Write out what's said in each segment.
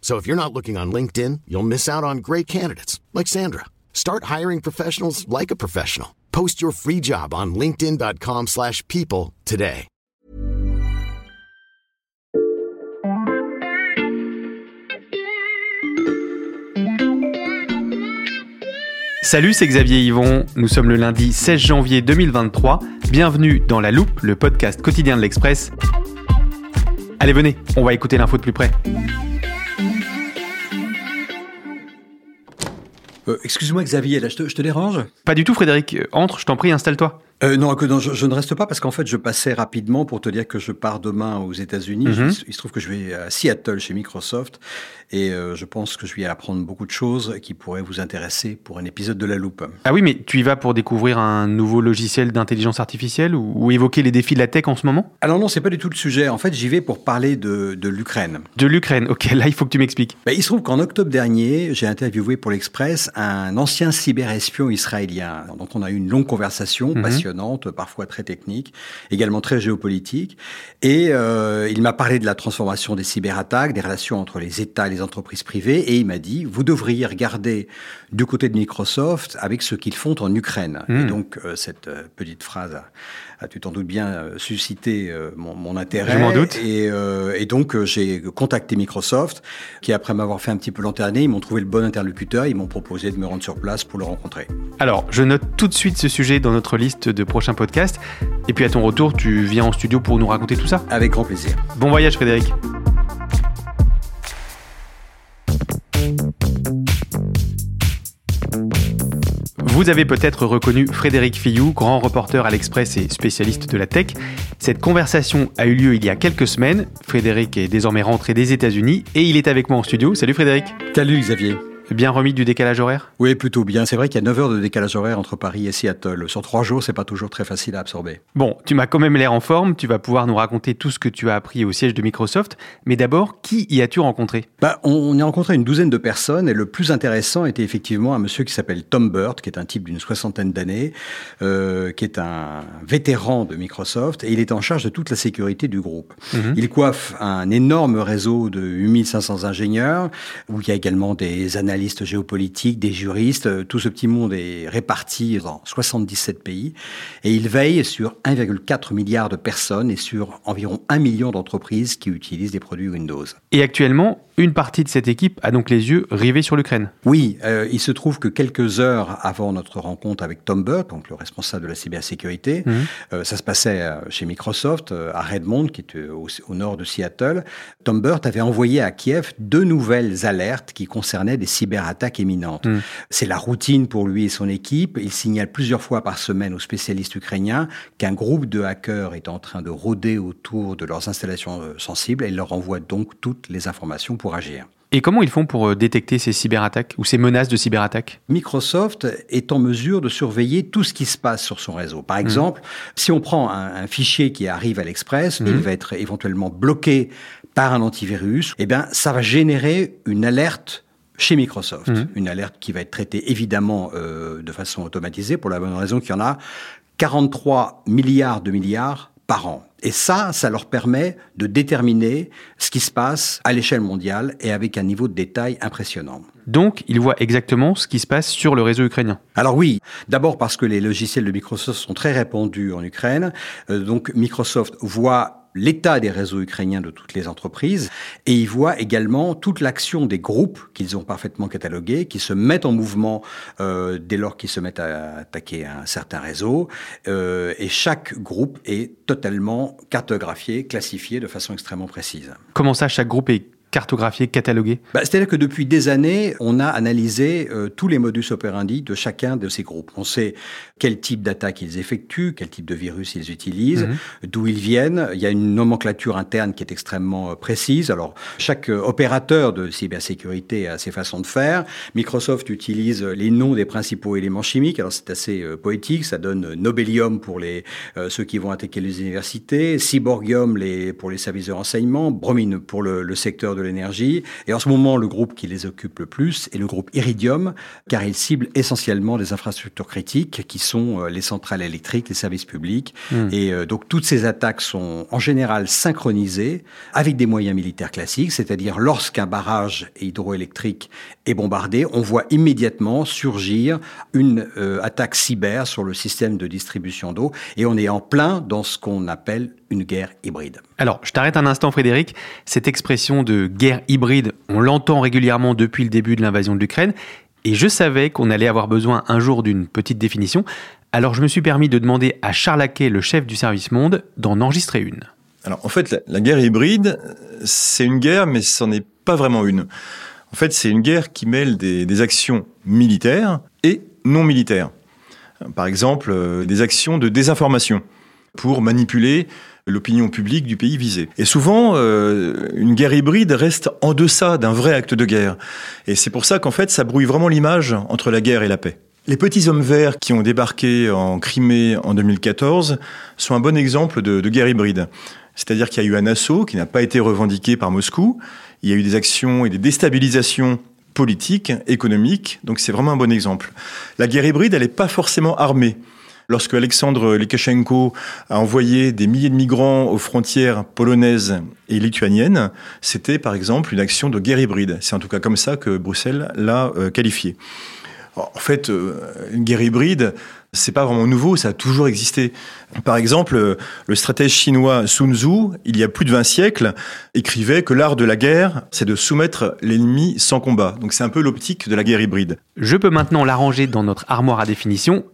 So if you're not looking on LinkedIn, you'll miss out on great candidates like Sandra. Start hiring professionals like a professional. Post your free job on linkedin.com/people today. Salut, c'est Xavier Yvon. Nous sommes le lundi 16 janvier 2023. Bienvenue dans La Loupe, le podcast quotidien de l'Express. Allez, venez, on va écouter l'info de plus près. Euh, Excuse-moi Xavier, là, je te, je te dérange? Pas du tout, Frédéric. Entre, je t'en prie, installe-toi. Euh, Non, que, non je, je ne reste pas parce qu'en fait je passais rapidement pour te dire que je pars demain aux États-Unis. Mhm. Je- Il se trouve que je vais à Seattle chez Microsoft et euh, je pense que je vais apprendre beaucoup de choses qui pourraient vous intéresser pour un épisode de La Loupe. Ah oui, mais tu y vas pour découvrir un nouveau logiciel d'intelligence artificielle ou, ou évoquer les défis de la tech en ce moment? Alors non, c'est pas du tout le sujet. En fait, j'y vais pour parler de, l'Ukraine. De l'Ukraine. Ok, là, il faut que tu m'expliques. Ben, il se trouve qu'en octobre dernier, j'ai interviewé pour l'Express un ancien cyberespion israélien. Donc on a eu une longue conversation Mhm. passionnante, parfois très technique, également très géopolitique. Et euh, il m'a parlé de la transformation des cyberattaques, des relations entre les États et les entreprises privées. Et il m'a dit, vous devriez regarder du côté de Microsoft avec ce qu'ils font en Ukraine. Et donc euh, cette euh, petite phrase a, tu t'en doutes bien, euh, suscité euh, mon, mon intérêt. Je m'en doute. Et, euh, et donc, j'ai contacté Microsoft, qui, après m'avoir fait un petit peu lanterner, ils m'ont trouvé le bon interlocuteur, ils m'ont proposé de me rendre sur place pour le rencontrer. Alors, je note tout de suite ce sujet dans notre liste de prochains podcasts. Et puis à ton retour, tu viens en studio pour nous raconter tout ça. Avec grand plaisir. Bon voyage, Frédéric. Vous avez peut-être reconnu Frédéric Fillou, grand reporter à l'Express et spécialiste de la tech. Cette conversation a eu lieu il y a quelques semaines. Frédéric est désormais rentré des États-Unis et il est avec moi en studio. Salut Frédéric. Salut Xavier. Bien remis du décalage horaire? Oui, plutôt bien. C'est vrai qu'il y a 9 heures de décalage horaire entre Paris et Seattle. Sur 3 jours, c'est pas toujours très facile à absorber. Bon, tu m'as quand même l'air en forme. Tu vas pouvoir nous raconter tout ce que tu as appris au siège de Microsoft. Mais d'abord, qui y as-tu rencontré? Bah, on, y a rencontré une douzaine de personnes et le plus intéressant était effectivement un monsieur qui s'appelle Tom Burt, qui est un type d'une soixantaine d'années, euh, qui est un vétéran de Microsoft et il est en charge de toute la sécurité du groupe. Mhm. Il coiffe un énorme réseau de 8500 ingénieurs où il y a également des analystes géopolitiques, des juristes. Euh, Tout ce petit monde est réparti dans 77 pays et il veille sur 1,4 milliard de personnes et sur environ 1 million d'entreprises qui utilisent des produits Windows. Et actuellement, une partie de cette équipe a donc les yeux rivés sur l'Ukraine. Oui, euh, il se trouve que quelques heures avant notre rencontre avec Tom Burt, donc le responsable de la cybersécurité, euh, ça se passait chez Microsoft, à Redmond, qui est au, au nord de Seattle. Tom Burt avait envoyé à Kiev deux nouvelles alertes qui concernaient des Mhm. C'est la routine pour lui et son équipe. Il signale plusieurs fois par semaine aux spécialistes ukrainiens qu'un groupe de hackers est en train de rôder autour de leurs installations euh, sensibles et il leur envoie donc toutes les informations pour agir. Et comment ils font pour euh, détecter ces cyberattaques ou ces menaces de cyberattaques? Microsoft est en mesure de surveiller tout ce qui se passe sur son réseau. Par exemple, si on prend un, un fichier qui arrive à l'Express, il va être éventuellement bloqué par un antivirus, eh bien, ça va générer une alerte chez Microsoft. Mhm. Une alerte qui va être traitée évidemment euh, de façon automatisée pour la bonne raison qu'il y en a 43 milliards de milliards par an. Et ça, ça leur permet de déterminer ce qui se passe à l'échelle mondiale et avec un niveau de détail impressionnant. Donc, ils voient exactement ce qui se passe sur le réseau ukrainien. Alors oui, d'abord parce que les logiciels de Microsoft sont très répandus en Ukraine. Euh, donc Microsoft voit l'état des réseaux ukrainiens de toutes les entreprises et il voit également toute l'action des groupes qu'ils ont parfaitement catalogués, qui se mettent en mouvement euh, dès lors qu'ils se mettent à attaquer un certain réseau. Euh, et chaque groupe est totalement cartographié, classifié de façon extrêmement précise. Comment ça, chaque groupe est cartographié, catalogué bah, C'est-à-dire que depuis des années, on a analysé euh, tous les modus operandi de chacun de ces groupes. On sait quel type d'attaque ils effectuent, quel type de virus ils utilisent, mhm. d'où ils viennent. Il y a une nomenclature interne qui est extrêmement euh, précise. Alors, chaque euh, opérateur de cybersécurité a ses façons de faire. Microsoft utilise les noms des principaux éléments chimiques. Alors, c'est assez poétique. Ça donne Nobelium pour les, ceux qui vont attaquer les universités, Cyborgium les, pour les services de renseignement, Bromine pour le, le secteur de de l'énergie. Et en ce moment, le groupe qui les occupe le plus est le groupe Iridium, car il cible essentiellement les infrastructures critiques qui sont euh, les centrales électriques, les services publics. Hmm. Et euh, donc toutes ces attaques sont en général synchronisées avec des moyens militaires classiques, c'est-à-dire lorsqu'un barrage hydroélectrique est bombardé, on voit immédiatement surgir une euh, attaque cyber sur le système de distribution d'eau et on est en plein dans ce qu'on appelle une guerre hybride. Alors, je t'arrête un instant, Frédéric. Cette expression de guerre hybride, on l'entend régulièrement depuis le début de l'invasion de l'Ukraine, et je savais qu'on allait avoir besoin un jour d'une petite définition. Alors, je me suis permis de demander à Charles Laquet, le chef du service Monde, d'en enregistrer une. Alors, en fait, la, guerre hybride, c'est une guerre, mais ce n'en est pas vraiment une. En fait, c'est une guerre qui mêle des, des actions militaires et non militaires. Par exemple, euh, des actions de désinformation pour manipuler l'opinion publique du pays visé. Et souvent, euh, une guerre hybride reste en deçà d'un vrai acte de guerre. Et c'est pour ça qu'en fait, ça brouille vraiment l'image entre la guerre et la paix. Les petits hommes verts qui ont débarqué en Crimée en 2014 sont un bon exemple de, de guerre hybride. C'est-à-dire qu'il y a eu un assaut qui n'a pas été revendiqué par Moscou. Il y a eu des actions et des déstabilisations politiques, économiques. Donc c'est vraiment un bon exemple. La guerre hybride, elle n'est pas forcément armée. Lorsque Alexandre Lukashenko a envoyé des milliers de migrants aux frontières polonaises et lituaniennes, c'était par exemple une action de guerre hybride. C'est en tout cas comme ça que Bruxelles l'a euh, qualifié. En fait, euh, une guerre hybride, c'est pas vraiment nouveau, ça a toujours existé. Par exemple, le stratège chinois Sun Tzu, il y a plus de 20 siècles, écrivait que l'art de la guerre, c'est de soumettre l'ennemi sans combat. Donc c'est un peu l'optique de la guerre hybride. Je peux maintenant l'arranger dans notre armoire à définition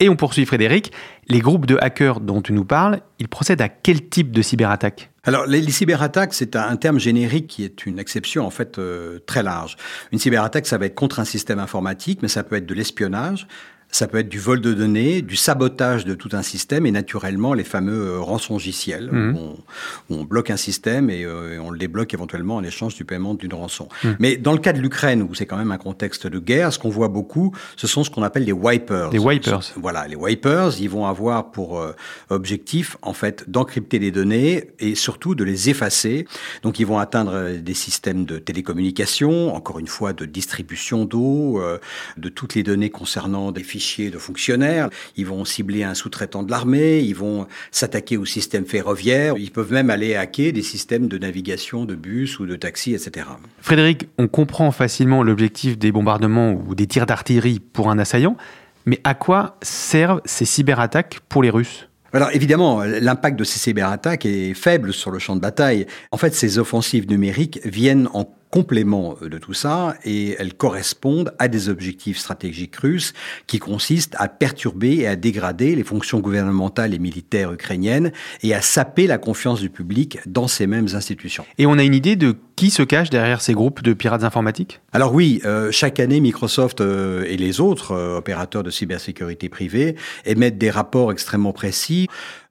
et on poursuit Frédéric. Les groupes de hackers dont tu nous parles, ils procèdent à quel type de cyberattaque? Alors, les, cyberattaques, c'est un, terme générique qui est une exception en fait euh, très large. Une cyberattaque, ça va être contre un système informatique, mais ça peut être de l'espionnage, ça peut être du vol de données, du sabotage de tout un système et naturellement les fameux euh, rançongiciels. Mmh. Où, on, bloque un système euh, et, on le débloque éventuellement en échange du paiement d'une rançon. Mmh. Mais dans le cas de l'Ukraine, où c'est quand même un contexte de guerre, ce qu'on voit beaucoup, ce sont ce qu'on appelle les wipers. Les wipers. Voilà, les wipers, ils vont avoir pour euh, objectif en fait d'encrypter les données et surtout de les effacer. Donc ils vont atteindre des systèmes de télécommunication, encore une fois de distribution d'eau, de toutes les données concernant des fichiers de fonctionnaires, ils vont cibler un sous-traitant de l'armée, ils vont s'attaquer au système ferroviaire, ils peuvent même aller hacker des systèmes de navigation de bus ou de taxi, etc. Frédéric, on comprend facilement l'objectif des bombardements ou des tirs d'artillerie pour un assaillant, mais à quoi servent ces cyberattaques pour les Russes? Alors évidemment, l'impact de ces cyberattaques est faible sur le champ de bataille. En fait, ces offensives numériques viennent en complément de tout ça et elles correspondent à des objectifs stratégiques russes qui consistent à perturber et à dégrader les fonctions gouvernementales et militaires ukrainiennes et à saper la confiance du public dans ces mêmes institutions. Et on a une idée de qui se cache derrière ces groupes de pirates informatiques? Alors oui, euh, chaque année, Microsoft euh, et les autres euh, opérateurs de cybersécurité privée émettent des rapports extrêmement précis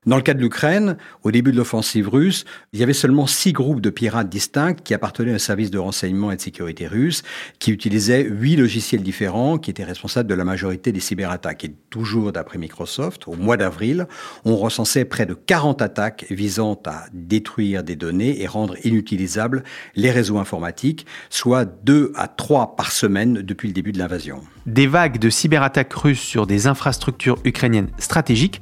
dans le cas de l'Ukraine, au début de l'offensive russe, il y avait seulement six groupes de pirates distincts qui appartenaient au service de renseignement et de sécurité russe, qui utilisaient huit logiciels différents, qui étaient responsables de la majorité des cyberattaques. Et toujours d'après Microsoft, au mois d'avril, on recensait près de 40 attaques visant à détruire des données et rendre inutilisables les réseaux informatiques, soit deux à trois par semaine depuis le début de l'invasion. Des vagues de cyberattaques russes sur des infrastructures ukrainiennes stratégiques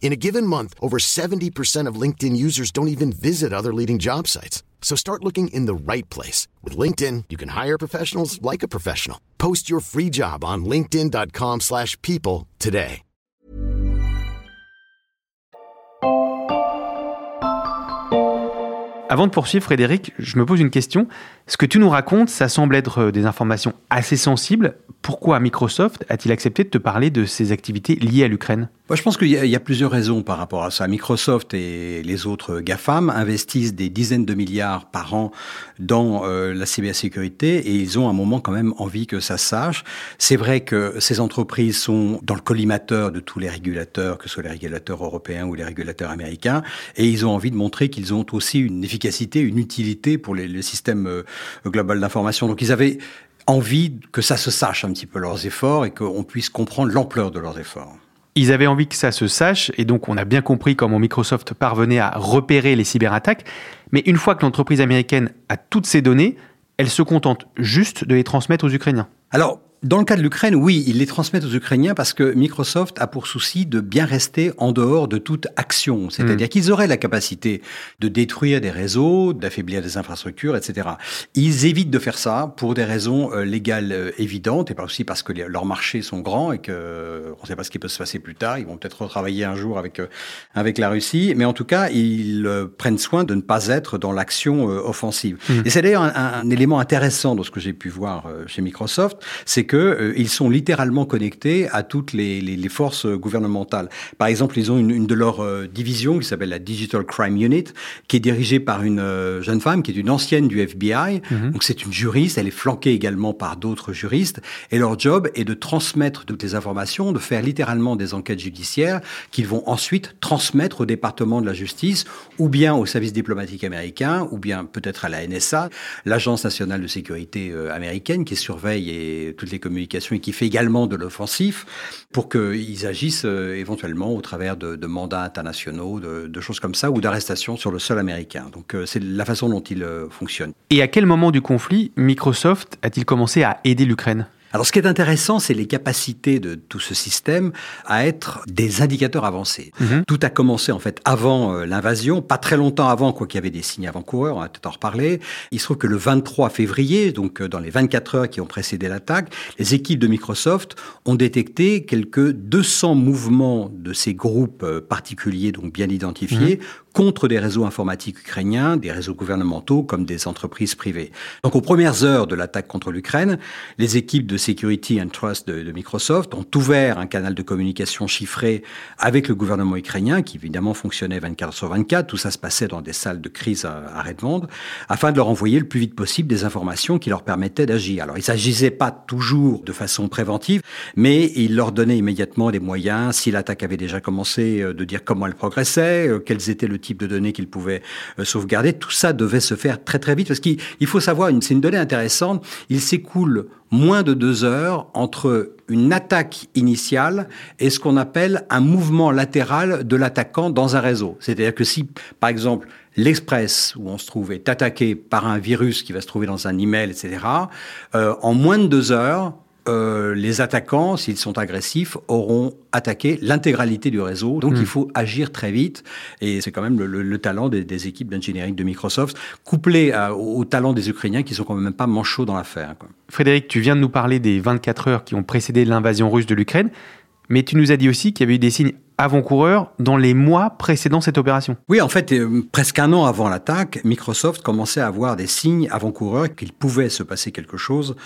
In a given month, over 70% of LinkedIn users don't even visit other leading job sites. So start looking in the right place. With LinkedIn, you can hire professionals like a professional. Post your free job on linkedin.com/people slash people today. Avant de poursuivre, Frédéric, je me pose une question. Ce que tu nous racontes, ça semble être euh, des informations assez sensibles. Pourquoi Microsoft a-t-il accepté de te parler de ses activités liées à l'Ukraine? Je pense qu'il y, a- plusieurs raisons par rapport à ça. Microsoft et les autres GAFAM investissent des dizaines de milliards par an dans euh, la cybersécurité et ils ont à un moment quand même envie que ça sache. C'est vrai que ces entreprises sont dans le collimateur de tous les régulateurs, que ce soit les régulateurs européens ou les régulateurs américains, et ils ont envie de montrer qu'ils ont aussi une efficacité, une utilité pour les, les systèmes euh, global d'information. Donc ils avaient envie que ça se sache un petit peu leurs efforts et qu'on puisse comprendre l'ampleur de leurs efforts. Ils avaient envie que ça se sache, et donc on a bien compris comment Microsoft parvenait à repérer les cyberattaques. Mais une fois que l'entreprise américaine a toutes ces données, elle se contente juste de les transmettre aux Ukrainiens. Alors, dans le cas de l'Ukraine, oui, ils les transmettent aux Ukrainiens parce que Microsoft a pour souci de bien rester en dehors de toute action. C'est-à-dire qu'ils auraient la capacité de détruire des réseaux, d'affaiblir des infrastructures, etc. Ils évitent de faire ça pour des raisons euh, légales euh, évidentes et pas aussi parce que les- leurs marchés sont grands et que euh, on ne sait pas ce qui peut se passer plus tard. Ils vont peut-être retravailler un jour avec avec la Russie, mais en tout cas, ils prennent soin de ne pas être dans l'action offensive. Et c'est d'ailleurs un, un élément intéressant de ce que j'ai pu voir chez Microsoft, c'est que euh, ils sont littéralement connectés à toutes les, les, les forces euh, gouvernementales. Par exemple, ils ont une, une de leurs euh, divisions qui s'appelle la Digital Crime Unit, qui est dirigée par une euh, jeune femme qui est une ancienne du FBI. Donc c'est une juriste, elle est flanquée également par d'autres juristes, et leur job est de transmettre toutes les informations, de faire littéralement des enquêtes judiciaires qu'ils vont ensuite transmettre au département de la justice, ou bien au service diplomatique américain, ou bien peut-être à la NSA, l'agence nationale de sécurité euh, américaine qui surveille et, toutes les et qui fait également de l'offensif pour qu'ils agissent euh, éventuellement au travers de, de mandats internationaux, de, de choses comme ça, ou d'arrestations sur le sol américain. Donc euh, c'est la façon dont ils euh, fonctionnent. Et à quel moment du conflit Microsoft a-t-il commencé à aider l'Ukraine? Alors, ce qui est intéressant, c'est les capacités de tout ce système à être des indicateurs avancés. Tout a commencé, en fait, avant euh, l'invasion, pas très longtemps avant, quoi qu'il y avait des signes avant-coureurs, on va peut-être en reparler. Il se trouve que le 23 février, donc euh, dans les 24 heures qui ont précédé l'attaque, les équipes de Microsoft ont détecté quelques 200 mouvements de ces groupes euh, particuliers, donc bien identifiés, contre des réseaux informatiques ukrainiens, des réseaux gouvernementaux comme des entreprises privées. Donc aux premières heures de l'attaque contre l'Ukraine, les équipes de Security and Trust de, Microsoft ont ouvert un canal de communication chiffré avec le gouvernement ukrainien, qui évidemment fonctionnait 24 sur 24. Tout ça se passait dans des salles de crise à, à Redmond, afin de leur envoyer le plus vite possible des informations qui leur permettaient d'agir. Alors, ils s'agissaient pas toujours de façon préventive, mais ils leur donnaient immédiatement des moyens, si l'attaque avait déjà commencé, euh, de dire comment elle progressait, euh, quels étaient le de données qu'ils pouvaient euh, sauvegarder. Tout ça devait se faire très très vite, parce qu'il il faut savoir, c'est une donnée intéressante, il s'écoule moins de deux heures entre une attaque initiale et ce qu'on appelle un mouvement latéral de l'attaquant dans un réseau. C'est-à-dire que si, par exemple, l'Express, où on se trouve, est attaqué par un virus qui va se trouver dans un email, etc., euh, en moins de deux heures, euh, les attaquants, s'ils sont agressifs, auront attaqué l'intégralité du réseau. Donc, il faut agir très vite. Et c'est quand même le, le- le talent des, des équipes d'engineering de Microsoft, couplé à- au, au talent des Ukrainiens qui sont quand même pas manchots dans l'affaire. Frédéric, tu viens de nous parler des 24 heures qui ont précédé l'invasion russe de l'Ukraine, mais tu nous as dit aussi qu'il y avait eu des signes avant-coureurs dans les mois précédant cette opération. Oui, en fait, euh, presque un an avant l'attaque, Microsoft commençait à avoir des signes avant-coureurs qu'il pouvait se passer quelque chose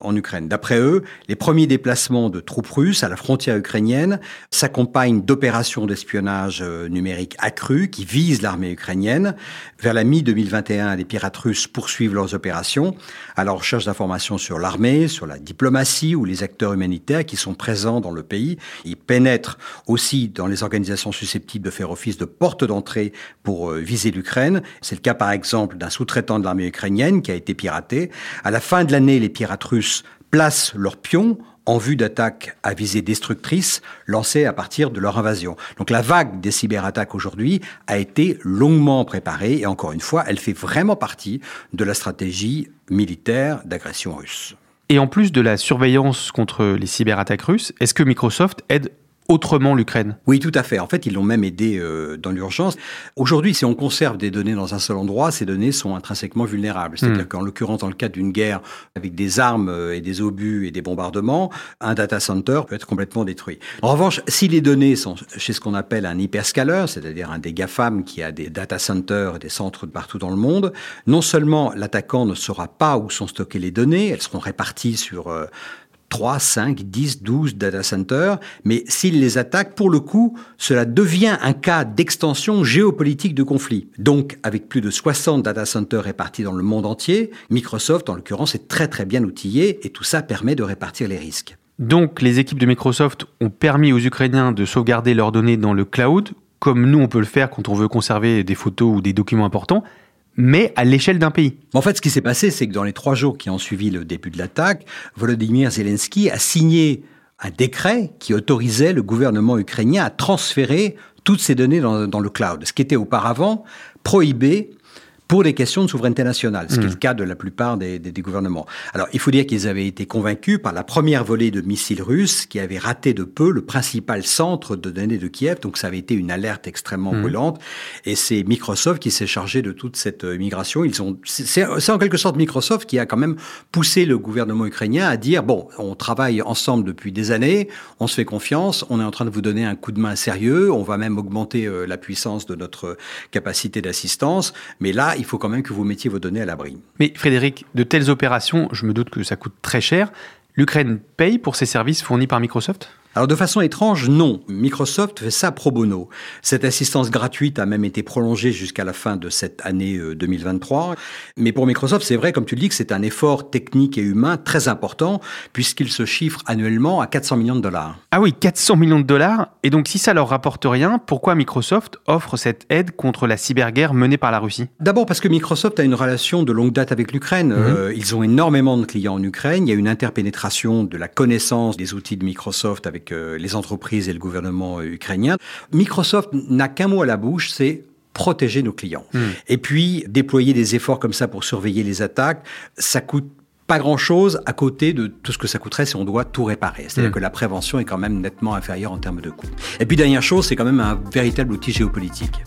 en Ukraine. D'après eux, les premiers déplacements de troupes russes à la frontière ukrainienne s'accompagnent d'opérations d'espionnage euh, numérique accrues qui visent l'armée ukrainienne. Vers la mi-2021, les pirates russes poursuivent leurs opérations à la recherche d'informations sur l'armée, sur la diplomatie ou les acteurs humanitaires qui sont présents dans le pays. Ils pénètrent aussi les organisations susceptibles de faire office de porte d'entrée pour euh, viser l'Ukraine. C'est le cas par exemple d'un sous-traitant de l'armée ukrainienne qui a été piraté. À la fin de l'année, les pirates russes placent leurs pions en vue d'attaques à visée destructrice lancées à partir de leur invasion. Donc la vague des cyberattaques aujourd'hui a été longuement préparée et encore une fois, elle fait vraiment partie de la stratégie militaire d'agression russe. Et en plus de la surveillance contre les cyberattaques russes, est-ce que Microsoft aide autrement l'Ukraine. Oui, tout à fait. En fait, ils l'ont même aidé euh, dans l'urgence. Aujourd'hui, si on conserve des données dans un seul endroit, ces données sont intrinsèquement vulnérables. C'est-à-dire hmm. qu'en l'occurrence, dans le cadre d'une guerre avec des armes euh, et des obus et des bombardements, un data center peut être complètement détruit. En revanche, si les données sont chez ce qu'on appelle un hyperscaler, c'est-à-dire un des GAFAM qui a des data centers et des centres de partout dans le monde, non seulement l'attaquant ne saura pas où sont stockées les données, elles seront réparties sur euh, 3, 5, 10, 12 data centers, mais s'il les attaque, pour le coup, cela devient un cas d'extension géopolitique de conflit. Donc, avec plus de 60 data centers répartis dans le monde entier, Microsoft, en l'occurrence, est très très bien outillé et tout ça permet de répartir les risques. Donc, les équipes de Microsoft ont permis aux Ukrainiens de sauvegarder leurs données dans le cloud, comme nous on peut le faire quand on veut conserver des photos ou des documents importants mais à l'échelle d'un pays. En fait, ce qui s'est passé, c'est que dans les trois jours qui ont suivi le début de l'attaque, Volodymyr Zelensky a signé un décret qui autorisait le gouvernement ukrainien à transférer toutes ces données dans, dans le cloud, ce qui était auparavant prohibé pour des questions de souveraineté nationale, ce qui est le cas de la plupart des, des, des gouvernements. Alors, il faut dire qu'ils avaient été convaincus par la première volée de missiles russes qui avait raté de peu le principal centre de données de Kiev, donc ça avait été une alerte extrêmement hmm. brûlante, et c'est Microsoft qui s'est chargé de toute cette euh, migration. Ils ont, c'est en quelque sorte Microsoft qui a quand même poussé le gouvernement ukrainien à dire, bon, on travaille ensemble depuis des années, on se fait confiance, on est en train de vous donner un coup de main sérieux, on va même augmenter euh, la puissance de notre capacité d'assistance, mais là, il faut quand même que vous mettiez vos données à l'abri. Mais Frédéric, de telles opérations, je me doute que ça coûte très cher. L'Ukraine paye pour ces services fournis par Microsoft? Alors de façon étrange, non. Microsoft fait ça pro bono. Cette assistance gratuite a même été prolongée jusqu'à la fin de cette année 2023. Euh, Mais pour Microsoft, c'est vrai, comme tu le dis, que c'est un effort technique et humain très important, puisqu'il se chiffre annuellement à 400 millions de dollars. Ah oui, 400 millions de dollars. Et donc si ça leur rapporte rien, pourquoi Microsoft offre cette aide contre la cyberguerre menée par la Russie? D'abord parce que Microsoft a une relation de longue date avec l'Ukraine. Mhm. Euh, ils ont énormément de clients en Ukraine. Il y a une interpénétration de la connaissance des outils de Microsoft avec euh, les entreprises et le gouvernement ukrainien. Microsoft n'a qu'un mot à la bouche, c'est protéger nos clients. Hmm. Et puis, déployer des efforts comme ça pour surveiller les attaques, ça coûte pas grand-chose à côté de tout ce que ça coûterait si on doit tout réparer. C'est-à-dire hmm. que la prévention est quand même nettement inférieure en termes de coûts. Et puis, dernière chose, c'est quand même un véritable outil géopolitique.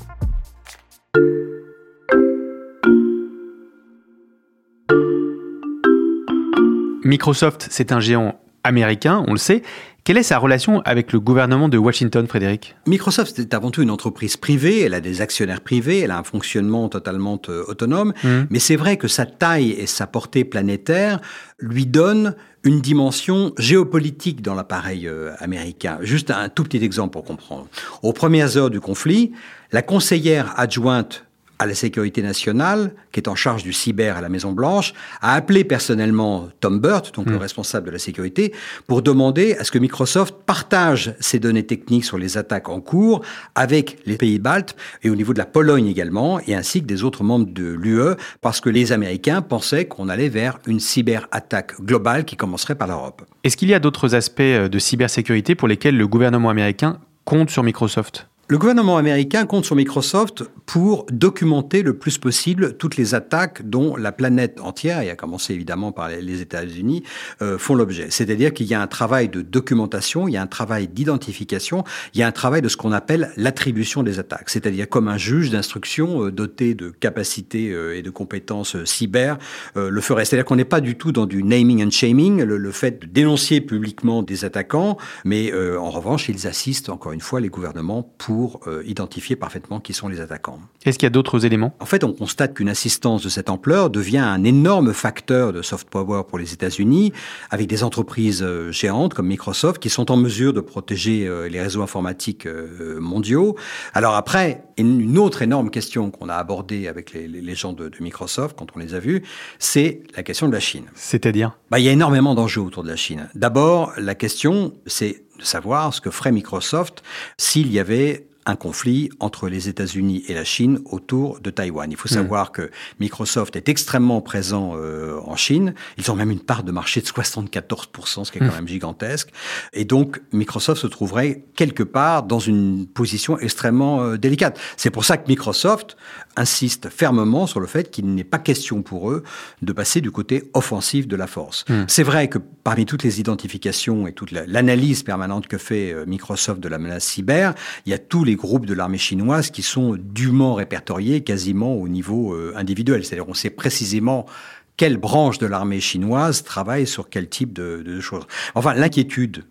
Microsoft, c'est un géant américain, on le sait. Quelle est sa relation avec le gouvernement de Washington, Frédéric? Microsoft est avant tout une entreprise privée, elle a des actionnaires privés, elle a un fonctionnement totalement euh, autonome, mmh. mais c'est vrai que sa taille et sa portée planétaire lui donnent une dimension géopolitique dans l'appareil euh, américain. Juste un tout petit exemple pour comprendre. Aux premières heures du conflit, la conseillère adjointe à la sécurité nationale, qui est en charge du cyber à la Maison Blanche, a appelé personnellement Tom Burt, donc le mm. responsable de la sécurité, pour demander à ce que Microsoft partage ses données techniques sur les attaques en cours avec les pays baltes et au niveau de la Pologne également, et ainsi que des autres membres de l'UE, parce que les Américains pensaient qu'on allait vers une cyberattaque globale qui commencerait par l'Europe. Est-ce qu'il y a d'autres aspects de cybersécurité pour lesquels le gouvernement américain compte sur Microsoft? Le gouvernement américain compte sur Microsoft pour documenter le plus possible toutes les attaques dont la planète entière, et à commencer évidemment par les États-Unis, euh, font l'objet. C'est-à-dire qu'il y a un travail de documentation, il y a un travail d'identification, il y a un travail de ce qu'on appelle l'attribution des attaques. C'est-à-dire comme un juge d'instruction euh, doté de capacités euh, et de compétences cyber le ferait. C'est-à-dire qu'on n'est pas du tout dans du naming and shaming, le, le fait de dénoncer publiquement des attaquants, mais en revanche, ils assistent encore une fois les gouvernements pour pour euh, identifier parfaitement qui sont les attaquants. Est-ce qu'il y a d'autres éléments? En fait, on constate qu'une assistance de cette ampleur devient un énorme facteur de soft power pour les États-Unis, avec des entreprises euh, géantes comme Microsoft qui sont en mesure de protéger euh, les réseaux informatiques mondiaux. Alors après, une autre énorme question qu'on a abordée avec les, gens de, Microsoft quand on les a vus, c'est la question de la Chine. C'est-à-dire? Bah, Il y a énormément d'enjeux autour de la Chine. D'abord, la question, c'est de savoir ce que ferait Microsoft s'il y avait un conflit entre les États-Unis et la Chine autour de Taïwan. Il faut hmm. savoir que Microsoft est extrêmement présent euh, en Chine. Ils ont même une part de marché de 74%, ce qui est quand hmm. même gigantesque. Et donc, Microsoft se trouverait quelque part dans une position extrêmement euh, délicate. C'est pour ça que Microsoft insiste fermement sur le fait qu'il n'est pas question pour eux de passer du côté offensif de la force. Hmm. C'est vrai que parmi toutes les identifications et toute l'analyse permanente que fait euh, Microsoft de la menace cyber, il y a tous les groupes de l'armée chinoise qui sont dûment répertoriés quasiment au niveau euh, individuel. C'est-à-dire on sait précisément quelle branche de l'armée chinoise travaille sur quel type de, de choses. Enfin, l'inquiétude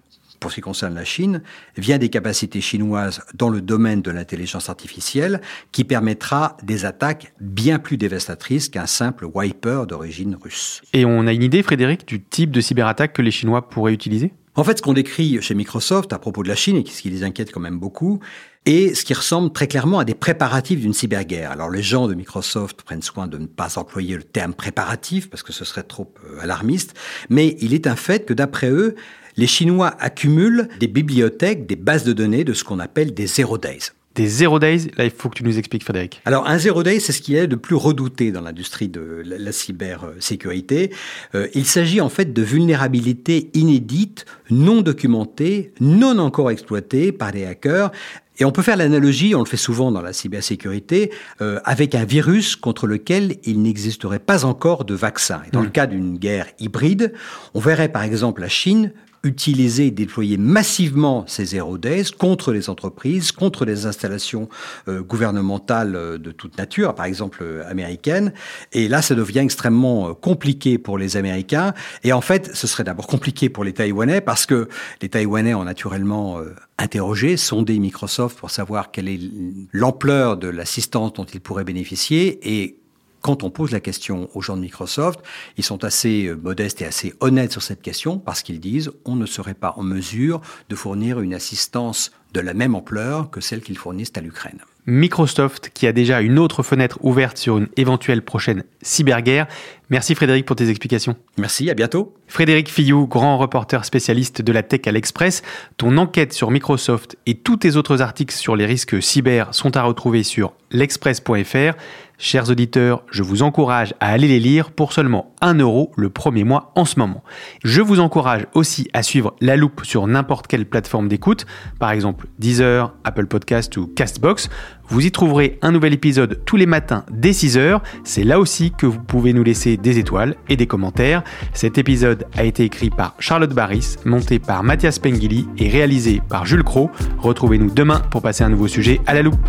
pour ce qui concerne la Chine, vient des capacités chinoises dans le domaine de l'intelligence artificielle qui permettra des attaques bien plus dévastatrices qu'un simple wiper d'origine russe. Et on a une idée, Frédéric, du type de cyberattaque que les Chinois pourraient utiliser? En fait, ce qu'on décrit chez Microsoft à propos de la Chine, et ce qui les inquiète quand même beaucoup, est ce qui ressemble très clairement à des préparatifs d'une cyberguerre. Alors les gens de Microsoft prennent soin de ne pas employer le terme préparatif, parce que ce serait trop euh, alarmiste, mais il est un fait que d'après eux, les Chinois accumulent des bibliothèques, des bases de données de ce qu'on appelle des zero days. Des zero days, là il faut que tu nous expliques Frédéric. Alors un zero day, c'est ce qui est de plus redouté dans l'industrie de la cybersécurité. Euh, il s'agit en fait de vulnérabilités inédites, non documentées, non encore exploitées par des hackers. Et on peut faire l'analogie, on le fait souvent dans la cybersécurité, euh, avec un virus contre lequel il n'existerait pas encore de vaccin. Et dans mmh. le cas d'une guerre hybride, on verrait par exemple la Chine utiliser et déployer massivement ces days contre les entreprises, contre les installations euh, gouvernementales euh, de toute nature, par exemple euh, américaines. Et là, ça devient extrêmement compliqué pour les Américains. Et en fait, ce serait d'abord compliqué pour les Taïwanais parce que les Taïwanais ont naturellement interrogé, sondé Microsoft pour savoir quelle est l'ampleur de l'assistance dont ils pourraient bénéficier et quand on pose la question aux gens de Microsoft, ils sont assez euh, modestes et assez honnêtes sur cette question parce qu'ils disent on ne serait pas en mesure de fournir une assistance de la même ampleur que celle qu'ils fournissent à l'Ukraine. Microsoft qui a déjà une autre fenêtre ouverte sur une éventuelle prochaine cyberguerre. Merci Frédéric pour tes explications. Merci, à bientôt. Frédéric Fillou, grand reporter spécialiste de la tech à l'Express. Ton enquête sur Microsoft et tous tes autres articles sur les risques cyber sont à retrouver sur l'express.fr. Chers auditeurs, je vous encourage à aller les lire pour seulement 1 euro le premier mois en ce moment. Je vous encourage aussi à suivre La Loupe sur n'importe quelle plateforme d'écoute, par exemple Deezer, Apple Podcast ou Castbox. Vous y trouverez un nouvel épisode tous les matins dès 6h. C'est là aussi que vous pouvez nous laisser des étoiles et des commentaires. Cet épisode a été écrit par Charlotte Barris, monté par Mathias Pengili et réalisé par Jules Cro. Retrouvez-nous demain pour passer un nouveau sujet à la loupe.